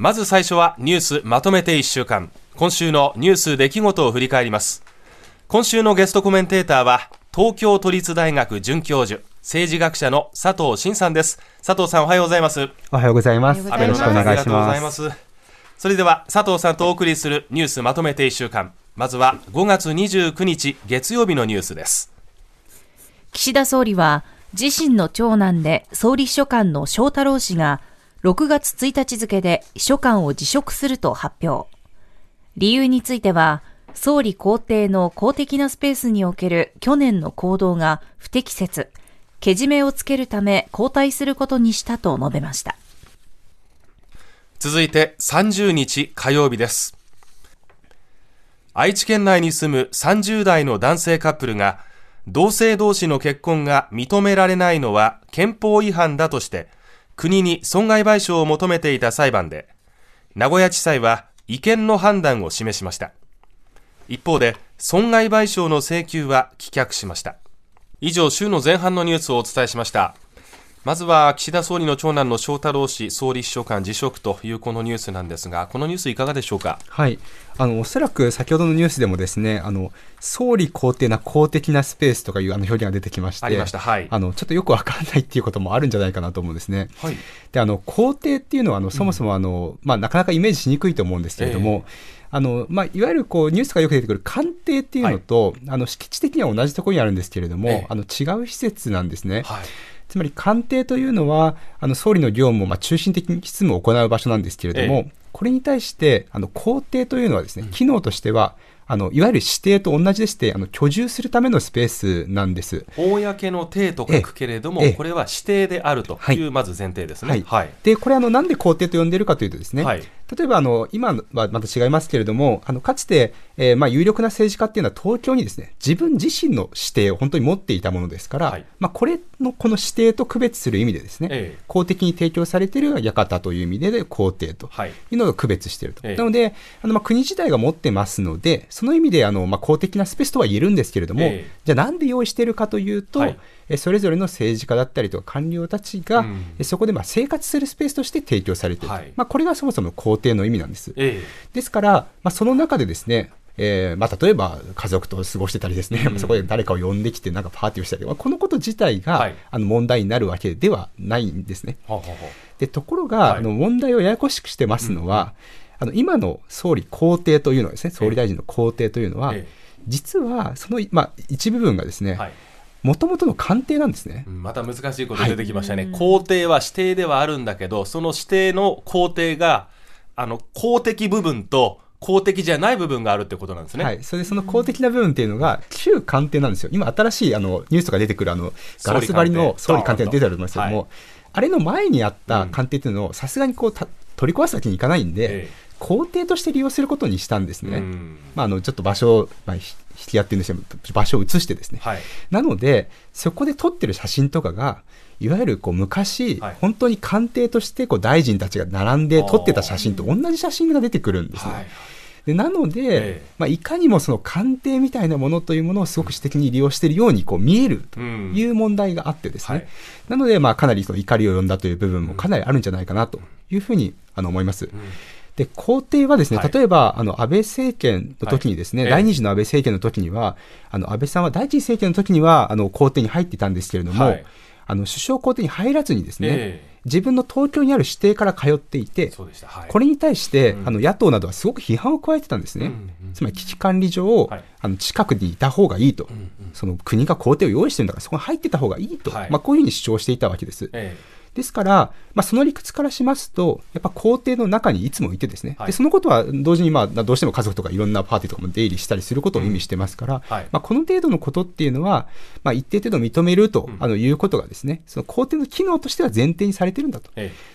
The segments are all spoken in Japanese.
まず最初はニュースまとめて1週間。今週のニュース出来事を振り返ります。今週のゲストコメンテーターは東京都立大学准教授政治学者の佐藤真さんです。佐藤さんおはようございます。おはようございます。よろしくお願いします。それでは佐藤さんとお送りするニュースまとめて1週間。まずは5月29日月曜日のニュースです。岸田総理は自身の長男で総理秘書官の翔太郎氏が6月1日付で秘書官を辞職すると発表。理由については、総理公邸の公的なスペースにおける去年の行動が不適切、けじめをつけるため交代することにしたと述べました。続いて30日火曜日です。愛知県内に住む30代の男性カップルが同性同士の結婚が認められないのは憲法違反だとして国に損害賠償を求めていた裁判で名古屋地裁は違憲の判断を示しました。一方で損害賠償の請求は棄却しました。以上週の前半のニュースをお伝えしました。まずは岸田総理の長男の翔太郎氏、総理秘書官辞職というこのニュースなんですが、このニュース、いかがでしょうか？はい、あのおそらく先ほどのニュースでもですね、あの総理公邸な公的なスペースとかいうあの表現が出てきまして、ありました、はい、あのちょっとよくわからないっていうこともあるんじゃないかなと思うんですね。はい、で、あの公邸っていうのはあのそもそもあの、うん、まあなかなかイメージしにくいと思うんですけれども。えーあの、まあ、いわゆるこう、ニュースがよく出てくる官邸っていうのと、はい、あの、敷地的には同じところにあるんですけれども、ええ、あの、違う施設なんですね。はいつまり官邸というのは、あの総理の業務をまあ中心的に執務を行う場所なんですけれども、これに対して、あの公邸というのはですね、機能としては、あのいわゆる指定と同じでして、あの居住するためのスペースなんです。公の邸と書くけれども、これは指定であるという、まず前提ですね。はい。はい、で、これあの、なんで公邸と呼んでいるかというとですね、はい、例えばあの、今はまた違いますけれども、あのかつて、えー、まあ有力な政治家っていうのは東京にですね、自分自身の指定を本当に持っていたものですから、はい、まあこれのこの指定と区別する意味でですね、ええ、公的に提供されている館という意味で公邸と。い。うのが区別していると。はい、なので、あのまあ国自体が持ってますので、その意味であの、まあ、公的なスペースとは言えるんですけれども、え、じゃあなんで用意しているかというと、はい。それぞれの政治家だったりとか官僚たちが、うん、そこでまあ生活するスペースとして提供されている、はい、まあ、これがそもそも皇帝の意味なんです。え。ですから、まあ、その中でですね、えーまあ、例えば家族と過ごしてたりですね、うん、そこで誰かを呼んできてなんかパーティーをしたり、まあ、このこと自体が、はい、あの問題になるわけではないんですね。ははでところが、はい、あの問題をややこしくしてますのは、うん、あの今の総理公邸というのはですね総理大臣の公邸というのは、ええ、実はその、まあ、一部分がですね、はい。もともとの官邸なんですね、また難しいこと出てきましたね、はい、皇帝は指定ではあるんだけど、その指定の皇帝が、あの公的部分と公的じゃない部分があるってことなんですね。はい。それでその公的な部分っていうのが、旧官邸なんですよ。今新しいあのニュースとか出てくるあの、ガラス張りの総理官邸が出てありますけども、はい、あれの前にあった官邸っていうのをさすがにこう取り壊すわけにいかないんで、ええ公邸として利用することにしたんですね。まあ、あのちょっと場所を、まあ、引き合ってるんですけど場所を移してですね、はい、なのでそこで撮ってる写真とかがいわゆるこう昔、はい、本当に官邸としてこう大臣たちが並んで撮ってた写真と同じ写真が出てくるんですね。はい。でなので、ええ、まあ、いかにもその官邸みたいなものというものをすごく私的に利用しているようにこう見えるという問題があってですね、うんはい、なので、まあ、かなりその怒りを呼んだという部分もかなりあるんじゃないかなというふうにあの思います。うんで、皇帝はですね、例えば、あの、安倍政権の時にですね、はい、第二次の安倍政権の時には、あの、安倍さんは第一次政権の時には、あの、皇帝に入っていたんですけれども、はい、あの、首相皇帝に入らずにですね、えー自分の東京にある指定から通っていて、はい、これに対して、うん、あの野党などはすごく批判を加えてたんですね、うん。うん、つまり危機管理上、はい、あの近くにいた方がいいと、うんうん、その国が皇帝を用意してるんだから、そこに入ってた方がいいと、はい、まあ、こういうふうに主張していたわけです。えーですから、まあ、その理屈からしますと、やっぱ皇帝の中にいつもいてですね、はい、でそのことは同時に、まあ、どうしても家族とかいろんなパーティーとかも出入りしたりすることを意味してますから、うんはい、まあ、この程度のことっていうのは、まあ、一定程度認めると、あのいうことがですね、その皇帝の機能としては前提にされてるんだと。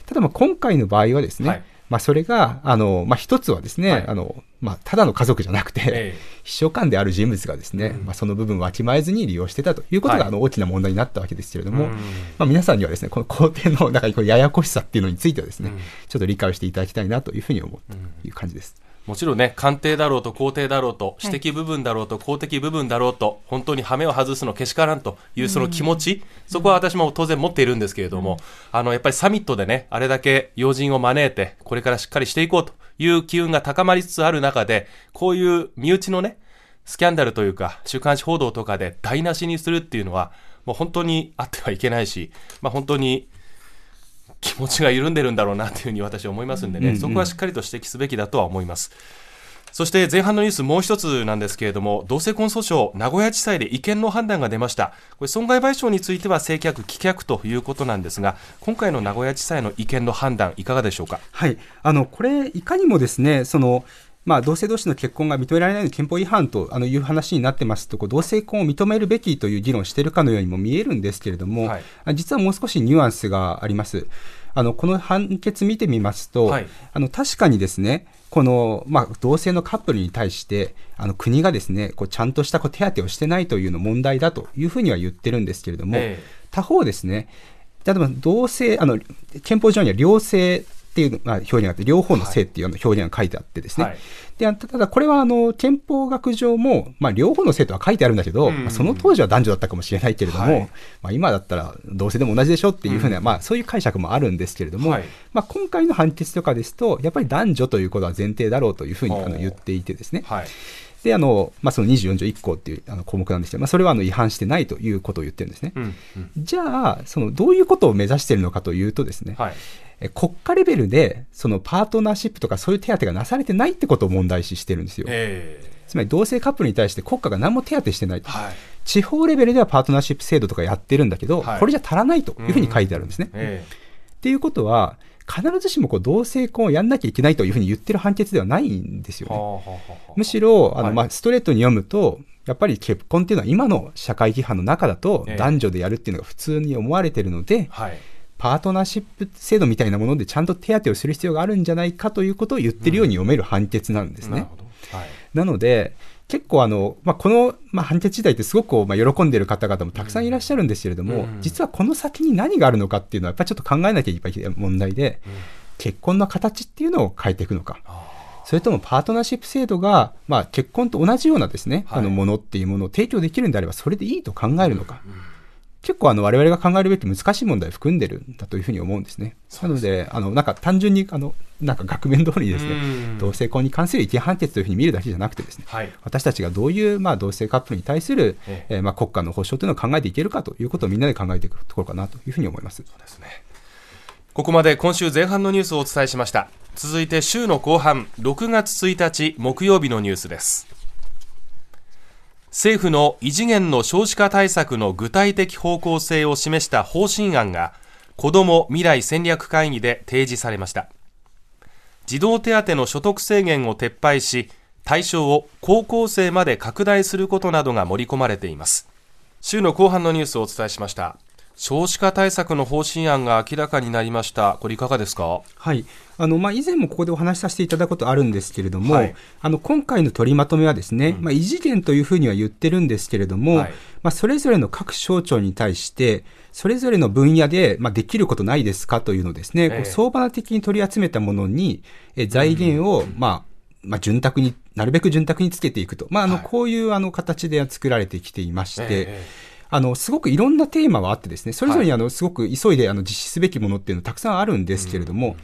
ただ、まあ、今回の場合はですね、はい。まあ、それが、あの、まあ、一つはですね、はい、あの、まあ、ただの家族じゃなくて、ええ、秘書官である人物がですね、うん、まあ、その部分をわきまえずに利用してたということが、はい、あの、大きな問題になったわけですけれども、まあ、皆さんにはですね、この工程の、なんか、こややこしさっていうのについてはですね、うん、ちょっと理解していただきたいなというふうに思うという感じです。もちろんね、鑑定だろうと肯定だろうと、私的部分だろうと公的部分だろうと、本当に羽目を外すのけしからんというその気持ち、そこは私も当然持っているんですけれども、あの、やっぱりサミットでね、あれだけ要人を招いて、これからしっかりしていこうという機運が高まりつつある中で、こういう身内のね、スキャンダルというか、週刊誌報道とかで台無しにするっていうのは、もう本当にあってはいけないし、まあ本当に気持ちが緩んでるんだろうなというふうに私は思いますんでね、うんうん、そこはしっかりと指摘すべきだとは思います。そして前半のニュースもう一つなんですけれども、同性婚訴訟、名古屋地裁で違憲の判断が出ました。これ損害賠償については正却、棄却ということなんですが、今回の名古屋地裁の違憲の判断、いかがでしょうか？はい。あの、これ、いかにもですね、その、まあ、同性同士の結婚が認められないの憲法違反とあのいう話になってますと、同性婚を認めるべきという議論をしているかのようにも見えるんですけれども、はい、実はもう少しニュアンスがあります。あのこの判決見てみますと、はい、あの確かにですね、この、まあ、同性のカップルに対して、あの国がですね、こうちゃんとしたこう手当をしてないというの問題だというふうには言ってるんですけれども、えー、他方ですね、例えば同性、あの憲法上には両性っていう、まあ、表現があって、両方の性っていう表現が書いてあってですね。はい、でただ、これはあの憲法学上も、まあ、両方の性とは書いてあるんだけど、まあ、その当時は男女だったかもしれないけれども、はい、まあ、今だったら同性でも同じでしょっていうふうな、うん、まあ、そういう解釈もあるんですけれども、はい、まあ、今回の判決とかですと、やっぱり男女ということは前提だろうというふうにあの言っていてですね。はいで、あの、まあ、その24条1項っていうあの項目なんですけど、まあ、それはあの違反してないということを言ってるんですね。うんうん、じゃあ、その、どういうことを目指しているのかというとですね、はい、国家レベルで、そのパートナーシップとかそういう手当がなされてないってことを問題視してるんですよ。えー、つまり同性カップルに対して国家が何も手当してない。と、はい、地方レベルではパートナーシップ制度とかやってるんだけど、はい、これじゃ足らないというふうに書いてあるんですね。えー、っていうことは、必ずしもこう同性婚をやんなきゃいけないというふうに言ってる判決ではないんですよね。むしろ、あの、まあ、ストレートに読むと、やっぱり結婚っていうのは今の社会規範の中だと男女でやるっていうのが普通に思われてるので、はい。パートナーシップ制度みたいなものでちゃんと手当をする必要があるんじゃないかということを言ってるように読める判決なんですね。うん、はい、なので、結構あの、まあ、この、まあ、判決自体ってすごくまあ喜んでる方々もたくさんいらっしゃるんですけれども、うん、実はこの先に何があるのかっていうのはやっぱりちょっと考えなきゃいけない。問題で、うん、結婚の形っていうのを変えていくのか。それともパートナーシップ制度が、まあ、結婚と同じようなですね、はい、あのものっていうものを提供できるんであれば、それでいいと考えるのか。うん結構あの我々が考えるべき難しい問題を含んでるんだというふうに思うんですね。なので、あのなんか単純にあのなんか額面通りにですね、同性婚に関する違憲判決というふうに見るだけじゃなくてですね、はい、私たちがどういうまあ同性カップルに対する、ええー、まあ国家の保障というのを考えていけるかということをみんなで考えていくところかなというふうに思います。そうですね。ここまで今週前半のニュースをお伝えしました。続いて週の後半、6月1日木曜日のニュースです。政府の異次元の少子化対策の具体的方向性を示した方針案が子ども未来戦略会議で提示されました。児童手当の所得制限を撤廃し対象を高校生まで拡大することなどが盛り込まれています。週の後半のニュースをお伝えしました。少子化対策の方針案が明らかになりました。これいかがですか？はい。あの、まあ、以前もここでお話しさせていただくことあるんですけれども、はい、あの、今回の取りまとめはですね、うん、まあ、異次元というふうには言ってるんですけれども、はい、まあ、それぞれの各省庁に対して、それぞれの分野で、まあ、できることないですかというのをですね、えー、相場的に取り集めたものに、え財源を、うん、まあ、まあ、潤沢に、なるべく潤沢につけていくと。まあ、あの、こういう、あの、形で作られてきていまして、えーあの、すごくいろんなテーマはあってですね、それぞれにあの、すごく急いであの実施すべきものっていうのたくさんあるんですけれども、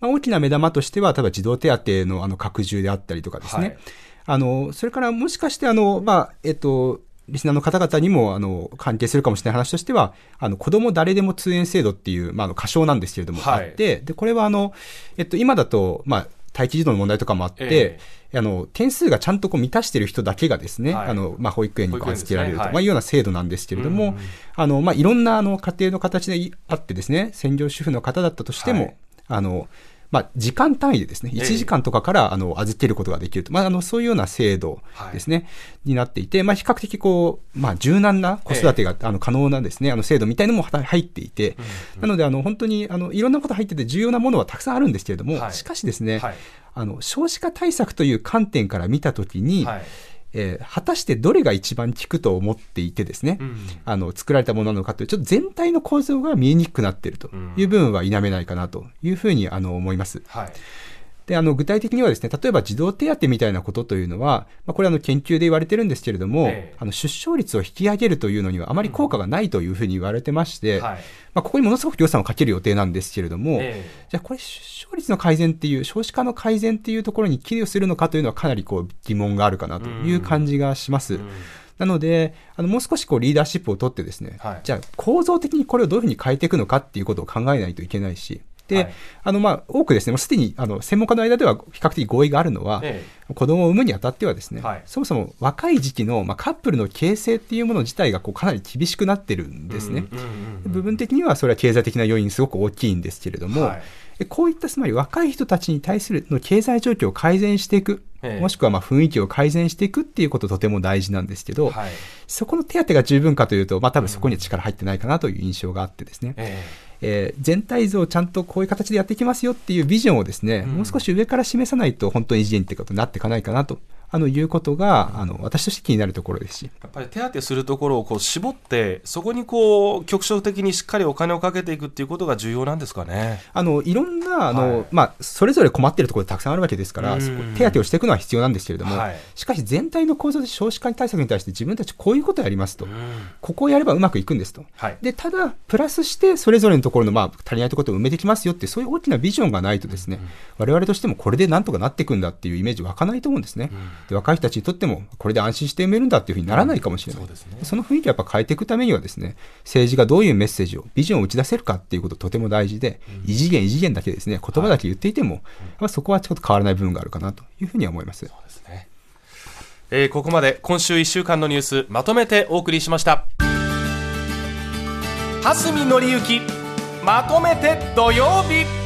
まあ、大きな目玉としては、例えば児童手当のあの拡充であったりとかですね、はい、あの、それからもしかしてあの、まあ、えっと、リスナーの方々にも、あの、関係するかもしれない話としては、あの、子供誰でも通園制度っていう、まあ、あの、仮称なんですけれども、あって、で、これはあの、えっと、今だと、まあ、待機児童の問題とかもあって、えー、あの、点数がちゃんとこう満たしている人だけがですね、はい、あの、まあ、保育園に預けられると、ねはい、まあ、いうような制度なんですけれども、あの、まあ、いろんな、あの、家庭の形であってですね、専業主婦の方だったとしても、はい、あの、まあ、時間単位でですね、1時間とかから、あの、預けることができると。まあ、あの、そういうような制度ですね、になっていて、まあ、比較的こう、まあ、柔軟な子育てが、あの、可能なですね、あの、制度みたいなのも入っていて、なので、あの、本当に、あの、いろんなこと入ってて重要なものはたくさんあるんですけれども、しかしですね、あの、少子化対策という観点から見たときに、えー、果たしてどれが一番効くと思っていてですね、うん、あの、作られたものなのかという、ちょっと全体の構造が見えにくくなっているという部分は否めないかなというふうに、あの、思います。はい。で、あの、具体的にはですね、例えば児童手当みたいなことというのは、まあ、これあの、研究で言われてるんですけれども、えあの、出生率を引き上げるというのにはあまり効果がないというふうに言われてまして、うんはい、まあ、ここにものすごく予算をかける予定なんですけれども、えじゃあこれ出生率の改善っていう、少子化の改善っていうところに寄与するのかというのはかなりこう、疑問があるかなという感じがします。うん。なので、あの、もう少しこうリーダーシップを取ってですね、はい、じゃあ構造的にこれをどういうふうに変えていくのかっていうことを考えないといけないし、で、はい、あの、まあ、多くですね、もうすでに、あの、専門家の間では比較的合意があるのは、ええ、子供を産むにあたってはですね、はい、そもそも若い時期の、まあ、カップルの形成っていうもの自体が、こう、かなり厳しくなってるんですね。部分的には、それは経済的な要因すごく大きいんですけれども、はい。こういったつまり若い人たちに対するの経済状況を改善していく、もしくはまあ雰囲気を改善していくっていうこととても大事なんですけど、はい、そこの手当が十分かというと、まあ多分そこには力入ってないかなという印象があってですね。えーえー、全体像をちゃんとこういう形でやっていきますよっていうビジョンをですね、うん、もう少し上から示さないと本当に異次元ってことになっていかないかなとあの、いうことが、あの、私として気になるところですし。やっぱり手当てするところをこう絞って、そこにこう、局所的にしっかりお金をかけていくっていうことが重要なんですかね。あの、いろんな、あの、はい、まあ、それぞれ困っているところたくさんあるわけですから、手当をしていくのは必要なんですけれども、はい、しかし全体の構造で少子化対策に対して自分たちこういうことをやりますと、ここをやればうまくいくんですと。はい、で、ただ、プラスして、それぞれのところの、まあ、足りないところを埋めてきますよって、そういう大きなビジョンがないとですね、我々としてもこれでなんとかなっていくんだっていうイメージ湧かないと思うんですね。で若い人たちにとっても、これで安心して読めるんだっていうふうにならないかもしれない。うん、そね、その雰囲気をやっぱ変えていくためにはですね、政治がどういうメッセージを、ビジョンを打ち出せるかっていうこととても大事で、うん、異次元異次元だけですね、言葉だけ言っていても、はい、そこはちょっと変わらない部分があるかなというふうには思います。そうですね。えー、ここまで今週1週間のニュースまとめてお送りしました。蓮見紀之まとめて土曜日